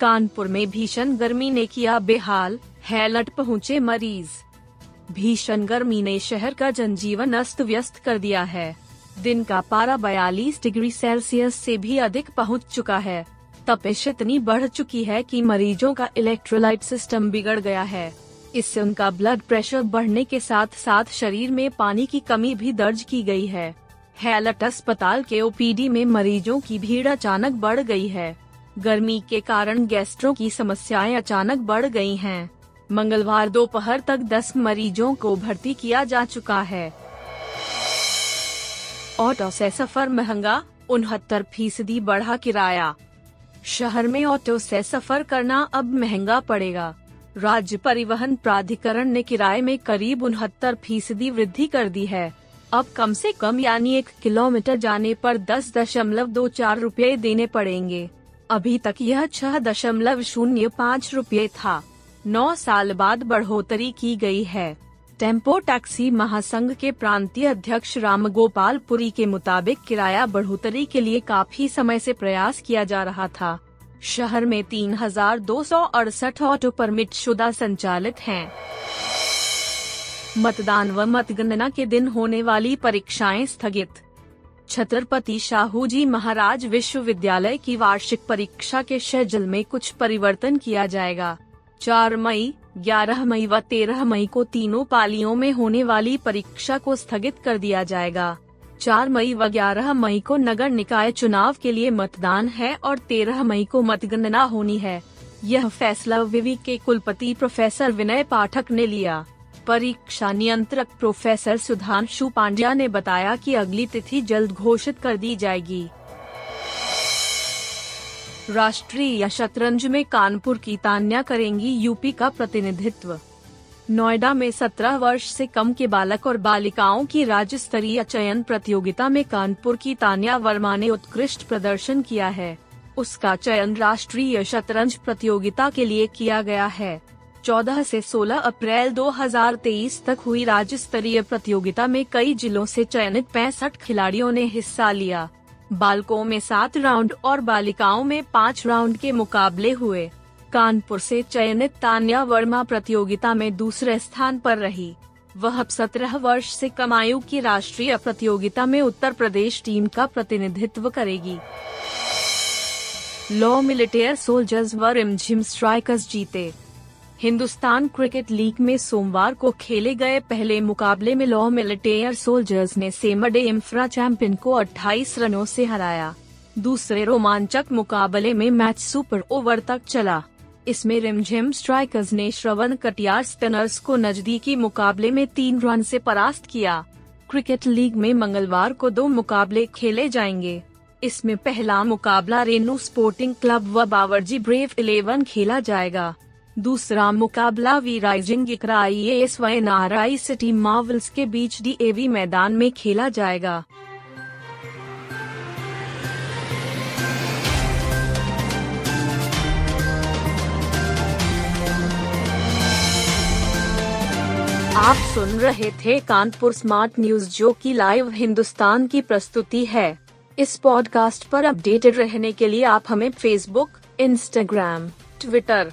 कानपुर में भीषण गर्मी ने किया बेहाल, हैलट पहुँचे मरीज़। भीषण गर्मी ने शहर का जनजीवन अस्त व्यस्त कर दिया है। दिन का पारा 42 डिग्री सेल्सियस से भी अधिक पहुँच चुका है। तपिश इतनी बढ़ चुकी है कि मरीजों का इलेक्ट्रोलाइट सिस्टम बिगड़ गया है। इससे उनका ब्लड प्रेशर बढ़ने के साथ साथ शरीर में पानी की कमी भी दर्ज की गई है। हैलट अस्पताल के ओपीडी में मरीजों की भीड़ अचानक बढ़ गई है। गर्मी के कारण गैस्ट्रो की समस्याएँ अचानक बढ़ गई हैं। मंगलवार दोपहर तक 10 मरीजों को भर्ती किया जा चुका है। ऑटो से सफ़र महँगा, उनहत्तर फ़ीसदी बढ़ा किराया। शहर में ऑटो से सफ़र करना अब महँगा पड़ेगा। राज्य परिवहन प्राधिकरण ने किराए में करीब उनहत्तर फ़ीसदी वृद्धि कर दी है। अब कम से कम यानी एक किलोमीटर जाने पर दस दशमलव दो चार रूपए देने पड़ेंगे। अभी तक यह छह दशमलव शून्य पाँच रूपए था। नौ साल बाद बढ़ोतरी की गई है। टेंपो टैक्सी महासंघ के प्रांतीय अध्यक्ष राम गोपाल पुरी के मुताबिक किराया बढ़ोतरी के लिए काफ़ी समय से प्रयास किया जा रहा था। शहर में तीन हज़ार दो सौ अड़सठ ऑटो परमिट शुदा संचालित हैं। मतदान व मतगणना के दिन होने वाली परीक्षाएँ स्थगित। छत्रपति शाहू जी महाराज विश्वविद्यालय की वार्षिक परीक्षा के शेड्यूल में कुछ परिवर्तन किया जाएगा। चार मई, ग्यारह मई व तेरह मई को तीनों पालियों में होने वाली परीक्षा को स्थगित कर दिया जाएगा। चार मई व ग्यारह मई को नगर निकाय चुनाव के लिए मतदान है और तेरह मई को मतगणना होनी है। यह फैसला विवि के कुलपति प्रोफेसर विनय पाठक ने लिया। परीक्षा नियंत्रक प्रोफेसर सुधांशु पांड्या ने बताया कि अगली तिथि जल्द घोषित कर दी जाएगी। राष्ट्रीय शतरंज में कानपुर की तान्या करेंगी यूपी का प्रतिनिधित्व। नोएडा में 17 वर्ष से कम के बालक और बालिकाओं की राज्य स्तरीय चयन प्रतियोगिता में कानपुर की तान्या वर्मा ने उत्कृष्ट प्रदर्शन किया है। उसका चयन राष्ट्रीय शतरंज प्रतियोगिता के लिए किया गया है। 14 से 16 अप्रैल 2023 तक हुई राज्य स्तरीय प्रतियोगिता में कई जिलों से चयनित पैंसठ खिलाड़ियों ने हिस्सा लिया। बालकों में सात राउंड और बालिकाओं में पाँच राउंड के मुकाबले हुए। कानपुर से चयनित तान्या वर्मा प्रतियोगिता में दूसरे स्थान पर रही। वह अब सत्रह वर्ष से कम आयु की राष्ट्रीय प्रतियोगिता में उत्तर प्रदेश टीम का प्रतिनिधित्व करेगी। लॉ मिलिटेयर सोल्जर्स व रिमझिम स्ट्राइकर्स जीते। हिंदुस्तान क्रिकेट लीग में सोमवार को खेले गए पहले मुकाबले में लॉ मिलिटेयर सोल्जर्स ने सेमडे इम्फ्रा चैंपियन को 28 रनों से हराया। दूसरे रोमांचक मुकाबले में मैच सुपर ओवर तक चला। इसमें रिमझिम स्ट्राइकर्स ने श्रवण कटियार स्पिनर्स को नजदीकी मुकाबले में तीन रन से परास्त किया। क्रिकेट लीग में मंगलवार को दो मुकाबले खेले जाएँगे। इसमें पहला मुकाबला रेनू स्पोर्टिंग क्लब व बावरजी ब्रेव इलेवन खेला जाएगा। दूसरा मुकाबला वी राइजिंग एस व सिटी मार्वल्स के बीच डी मैदान में खेला जाएगा। आप सुन रहे थे कानपुर स्मार्ट न्यूज़, जो की लाइव हिंदुस्तान की प्रस्तुति है। इस पॉडकास्ट पर अपडेटेड रहने के लिए आप हमें फेसबुक इंस्टाग्राम ट्विटर